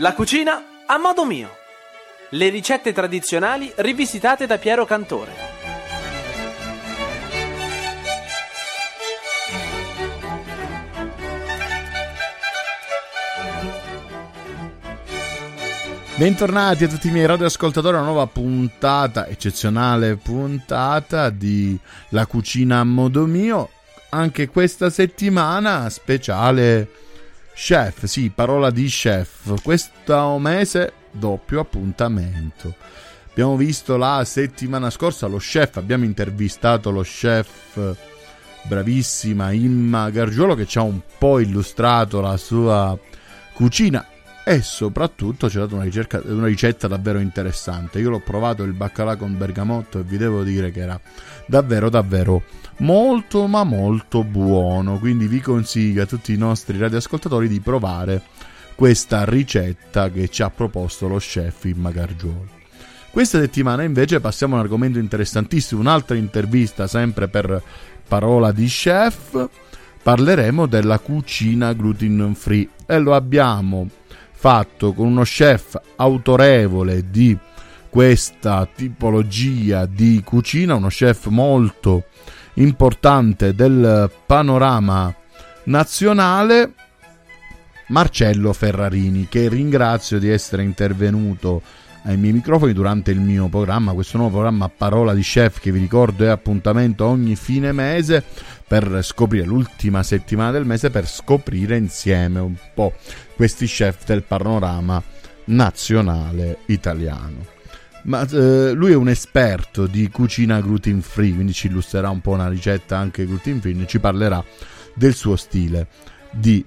La cucina a modo mio. Le ricette tradizionali rivisitate da Piero Cantore. Bentornati a tutti i miei radioascoltatori a una nuova puntata, eccezionale puntata di La cucina a modo mio. Anche questa settimana speciale chef, sì, parola di chef. Questo mese doppio appuntamento. Abbiamo visto la settimana scorsa lo chef, abbiamo intervistato lo chef bravissima Imma Gargiuolo che ci ha un po' illustrato la sua cucina e soprattutto ci ha dato una, ricerca, una, ricetta davvero interessante. Io l'ho provato il baccalà con bergamotto e vi devo dire che era davvero davvero molto ma molto buono. Quindi vi consiglio a tutti i nostri radioascoltatori di provare questa ricetta che ci ha proposto lo chef in Magargiolo. Questa settimana invece passiamo a un argomento interessantissimo, un'altra intervista sempre per parola di chef. Parleremo della cucina gluten free e lo abbiamo fatto con uno chef autorevole di questa tipologia di cucina, uno chef molto importante del panorama nazionale, Marcello Ferrarini, che ringrazio di essere intervenuto ai miei microfoni durante il mio programma, questo nuovo programma Parola di Chef che vi ricordo è appuntamento ogni fine mese per scoprire l'ultima settimana del mese per scoprire insieme un po' questi chef del panorama nazionale italiano. Ma eh, lui è un esperto di cucina gluten free, quindi ci illustrerà un po' una ricetta anche gluten free, ci parlerà del suo stile di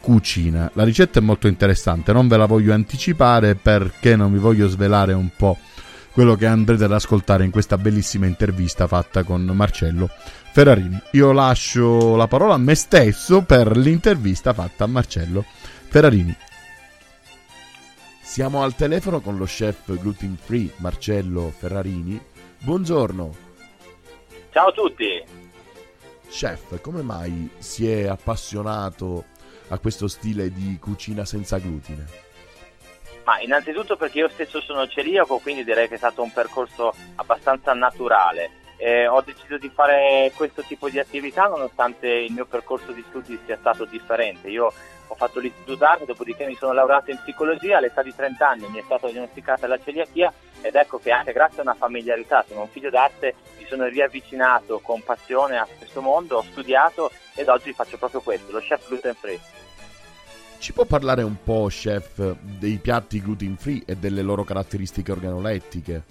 cucina. La ricetta è molto interessante, non ve la voglio anticipare perché non vi voglio svelare un po' quello che andrete ad ascoltare in questa bellissima intervista fatta con Marcello Ferrarini. Io lascio la parola a me stesso per l'intervista fatta a Marcello Ferrarini. Siamo al telefono con lo chef gluten free Marcello Ferrarini. Buongiorno. Ciao a tutti. Chef, come mai si è appassionato a questo stile di cucina senza glutine? Ma innanzitutto perché io stesso sono celiaco, quindi direi che è stato un percorso abbastanza naturale. Eh, ho deciso di fare questo tipo di attività nonostante il mio percorso di studi sia stato differente. Io ho fatto l'istituto d'arte, dopodiché mi sono laureato in psicologia, all'età di 30 anni mi è stata diagnosticata la celiachia ed ecco che anche grazie a una familiarità, sono un figlio d'arte, mi sono riavvicinato con passione a questo mondo, ho studiato ed oggi faccio proprio questo, lo chef gluten free. Ci può parlare un po', chef, dei piatti gluten free e delle loro caratteristiche organolettiche?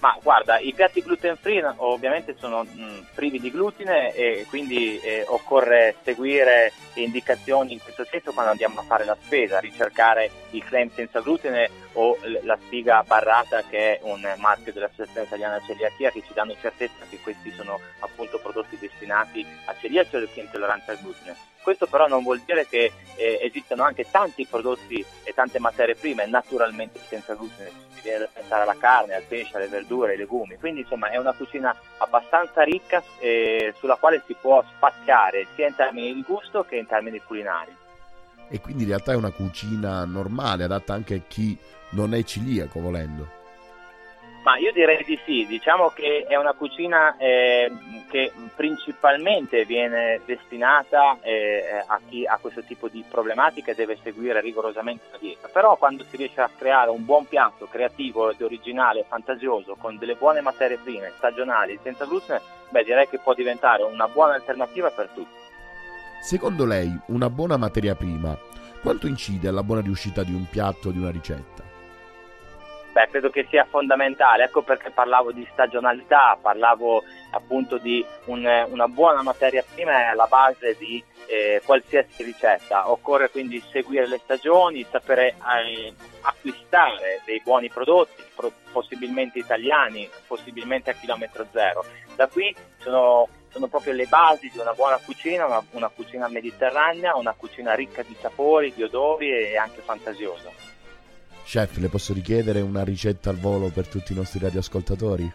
Ma guarda, i piatti gluten free ovviamente sono mh, privi di glutine e quindi eh, occorre seguire indicazioni in questo senso quando andiamo a fare la spesa, ricercare il claim senza glutine o la spiga barrata che è un marchio dell'Associazione Italiana Celiachia che ci danno certezza che questi sono appunto prodotti destinati a celiaci o chi è intollerante al glutine. Questo però non vuol dire che eh, esistono anche tanti prodotti e tante materie prime naturalmente senza glutine, si viene da pensare alla carne, al pesce, alle verdure, ai legumi, quindi insomma è una cucina abbastanza ricca eh, sulla quale si può spaziare sia in termini di gusto che in termini culinari. E quindi in realtà è una cucina normale, adatta anche a chi non è ciliaco volendo. Ma io direi di sì, diciamo che è una cucina eh, che principalmente viene destinata eh, a chi ha questo tipo di problematiche e deve seguire rigorosamente la dieta, però quando si riesce a creare un buon piatto creativo ed originale, fantasioso, con delle buone materie prime, stagionali, senza glutine, beh direi che può diventare una buona alternativa per tutti. Secondo lei una buona materia prima quanto incide alla buona riuscita di un piatto o di una ricetta? Beh, credo che sia fondamentale, ecco perché parlavo di stagionalità, parlavo appunto di un, una buona materia prima è alla base di eh, qualsiasi ricetta. Occorre quindi seguire le stagioni, sapere eh, acquistare dei buoni prodotti, pro- possibilmente italiani, possibilmente a chilometro zero. Da qui sono, sono proprio le basi di una buona cucina, una, una cucina mediterranea, una cucina ricca di sapori, di odori e anche fantasiosa. Chef, le posso richiedere una ricetta al volo per tutti i nostri radioascoltatori?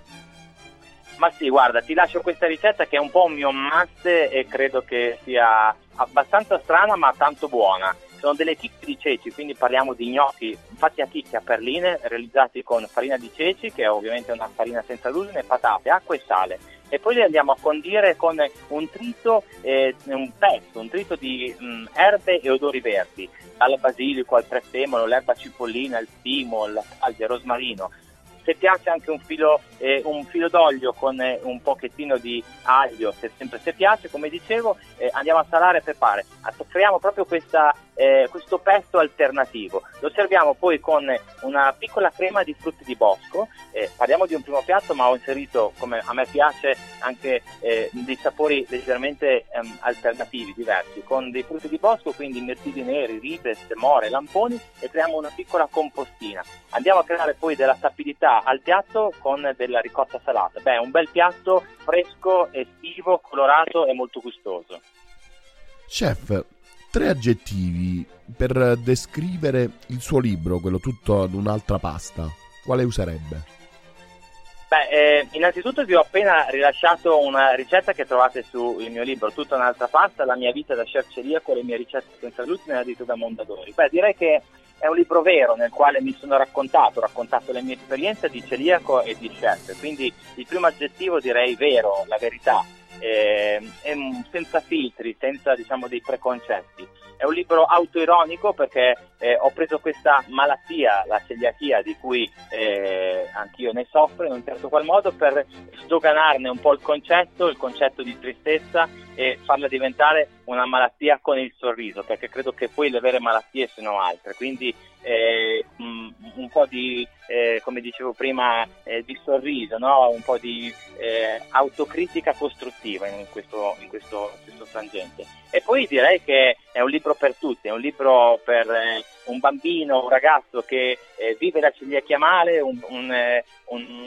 Ma sì, guarda, ti lascio questa ricetta che è un po' un mio must e credo che sia abbastanza strana ma tanto buona. sono delle chicche di ceci, quindi parliamo di gnocchi fatti a chicche a perline realizzati con farina di ceci, che è ovviamente una farina senza glutine, patate, acqua e sale. E poi li andiamo a condire con un trito, eh, un pesto, un trito di mh, mm, erbe e odori verdi, dal basilico al prezzemolo, l'erba cipollina, il timo, il rosmarino se piace anche un filo, eh, un filo d'olio con eh, un pochettino di aglio, se sempre se piace, come dicevo, eh, andiamo a salare e pepare. Creiamo proprio questa, eh, questo pesto alternativo. Lo serviamo poi con una piccola crema di frutti di bosco. Eh, parliamo di un primo piatto, ma ho inserito, come a me piace, anche eh, dei sapori leggermente ehm, alternativi, diversi, con dei frutti di bosco, quindi mirtilli neri, ribes, more, lamponi e creiamo una piccola compostina. Andiamo a creare poi della sapidità al piatto con della ricotta salata. Beh, un bel piatto fresco, estivo, colorato e molto gustoso. Chef, tre aggettivi per descrivere il suo libro, quello tutto ad un'altra pasta. Quale userebbe? Beh, eh, innanzitutto vi ho appena rilasciato una ricetta che trovate sul mio libro, tutta un'altra pasta, la mia vita da chef celiaco, le mie ricette senza glutine e adito da Mondadori. Beh, direi che è un libro vero nel quale mi sono raccontato, raccontato le mie esperienze di celiaco e di chef, quindi il primo aggettivo direi vero, la verità, eh, senza filtri, senza diciamo dei preconcetti. È un libro autoironico perché eh, ho preso questa malattia, la celiachia, di cui eh, anch'io ne soffro in un certo qual modo, per sdoganarne un po' il concetto, il concetto di tristezza e farla diventare una malattia con il sorriso, perché credo che poi le vere malattie siano altre. Quindi eh, un po' di, eh, come dicevo prima, eh, di sorriso, no? un po' di eh, autocritica costruttiva in questo, in questo, questo frangente. E poi direi che è un libro per tutti, è un libro per eh, un bambino, un ragazzo che eh, vive la celiachia male, un, un,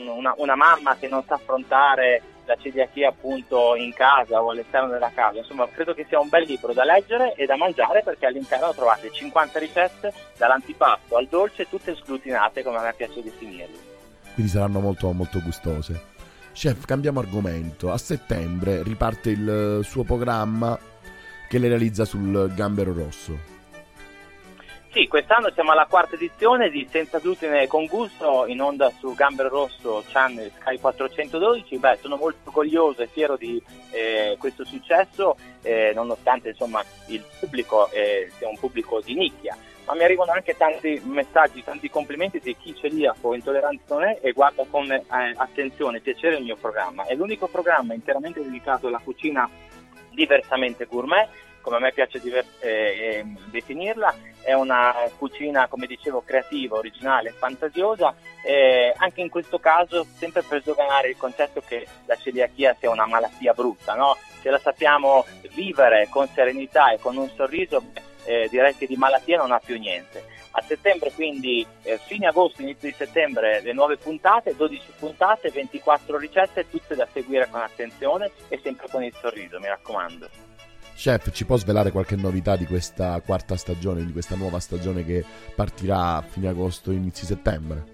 una, una mamma che non sa affrontare la celiachia appunto in casa o all'esterno della casa. Insomma, credo che sia un bel libro da leggere e da mangiare perché all'interno trovate 50 ricette dall'antipasto al dolce, tutte sglutinate come a me piace definirle. Quindi saranno molto, molto gustose. Chef, cambiamo argomento. A settembre riparte il suo programma che le realizza sul gambero rosso. Sì, quest'anno siamo alla quarta edizione di Senza glutine con gusto in onda su Gambero Rosso Channel Sky 412. Beh, sono molto orgoglioso e fiero di eh, questo successo, eh, nonostante insomma, il pubblico eh, sia un pubblico di nicchia. Ma mi arrivano anche tanti messaggi, tanti complimenti di chi celiaco intollerante non è e guarda con eh, attenzione e piacere il mio programma. È l'unico programma interamente dedicato alla cucina diversamente gourmet come a me piace diver- eh, eh, definirla, è una cucina, come dicevo, creativa, originale, fantasiosa, eh, anche in questo caso sempre per sdoganare il concetto che la celiachia sia una malattia brutta, no? se la sappiamo vivere con serenità e con un sorriso, eh, direi che di malattia non ha più niente. A settembre, quindi eh, fine agosto, inizio di settembre, le nuove puntate, 12 puntate, 24 ricette, tutte da seguire con attenzione e sempre con il sorriso, mi raccomando. Chef, ci può svelare qualche novità di questa quarta stagione, di questa nuova stagione che partirà a fine agosto, inizi settembre?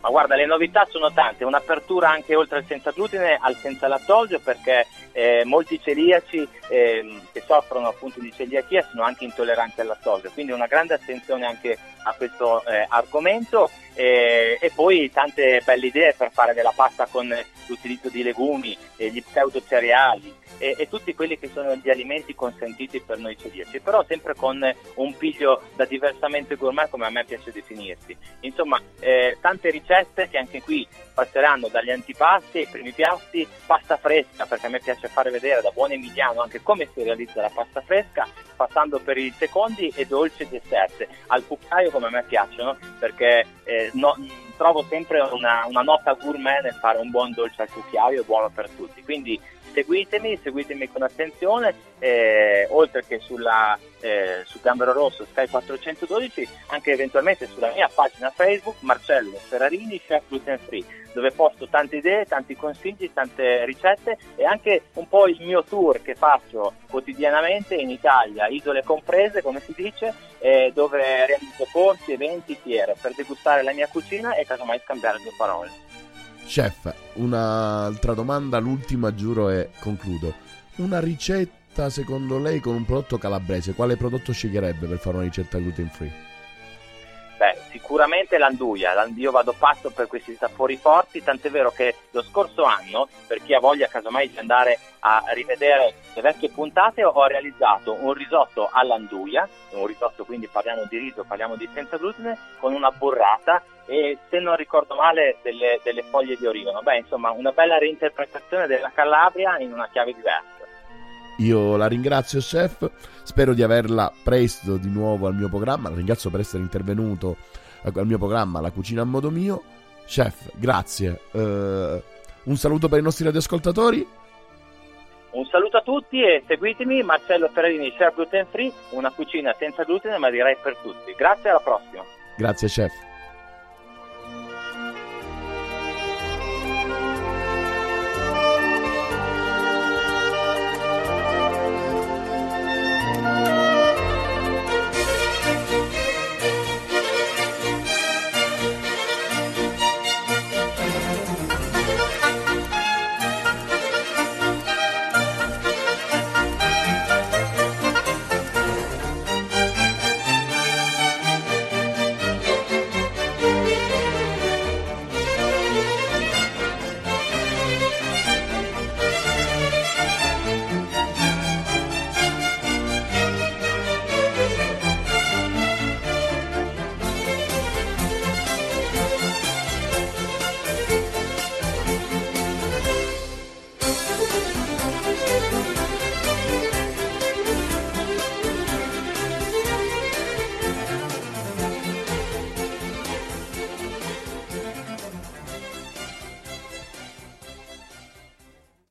Ma guarda, le novità sono tante, un'apertura anche oltre al senza glutine al senza lattosio perché eh, molti celiaci eh, che soffrono appunto di celiachia sono anche intolleranti al lattosio, quindi una grande attenzione anche a questo eh, argomento e, e, poi tante belle idee per fare della pasta con l'utilizzo di legumi, gli pseudo cereali e, e, tutti quelli che sono gli alimenti consentiti per noi celiaci, però sempre con un piglio da diversamente gourmet come a me piace definirsi. Insomma, eh, tante ricette che anche qui passeranno dagli antipasti ai primi piatti, pasta fresca, perché a me piace fare vedere da buon emiliano anche come si realizza la pasta fresca, passando per i secondi e dolci dessert, al cucchiaio come a me piacciono, perché eh, no, trovo sempre una, una, nota gourmet nel fare un buon dolce al cucchiaio, buono per tutti. Quindi seguitemi, seguitemi con attenzione, eh, oltre che sulla, eh, su Gambero Rosso Sky 412, anche eventualmente sulla mia pagina Facebook Marcello Ferrarini Chef Gluten Free, dove posto tante idee, tanti consigli, tante ricette e anche un po' il mio tour che faccio quotidianamente in Italia, isole comprese come si dice, eh, dove realizzo corsi, eventi, fiere per degustare la mia cucina e casomai scambiare due parole. Chef, un'altra domanda, l'ultima giuro e concludo. Una ricetta secondo lei con un prodotto calabrese, quale prodotto sceglierebbe per fare una ricetta gluten free? Beh, sicuramente l'anduia, io vado pazzo per questi sapori forti, tant'è vero che lo scorso anno, per chi ha voglia casomai di andare a rivedere le vecchie puntate, ho realizzato un risotto all'anduia, un risotto quindi parliamo di riso, parliamo di senza glutine, con una burrata e se non ricordo male delle, delle foglie di origano. Beh, insomma, una bella reinterpretazione della Calabria in una chiave diversa. Io la ringrazio, chef. Spero di averla presto di nuovo al mio programma. La ringrazio per essere intervenuto al mio programma La cucina a modo mio. Chef, grazie. Uh, un saluto per i nostri radioascoltatori. Un saluto a tutti e seguitemi Marcello Ferrerini, chef gluten free, una cucina senza glutine ma direi per tutti. Grazie alla prossima. Grazie chef.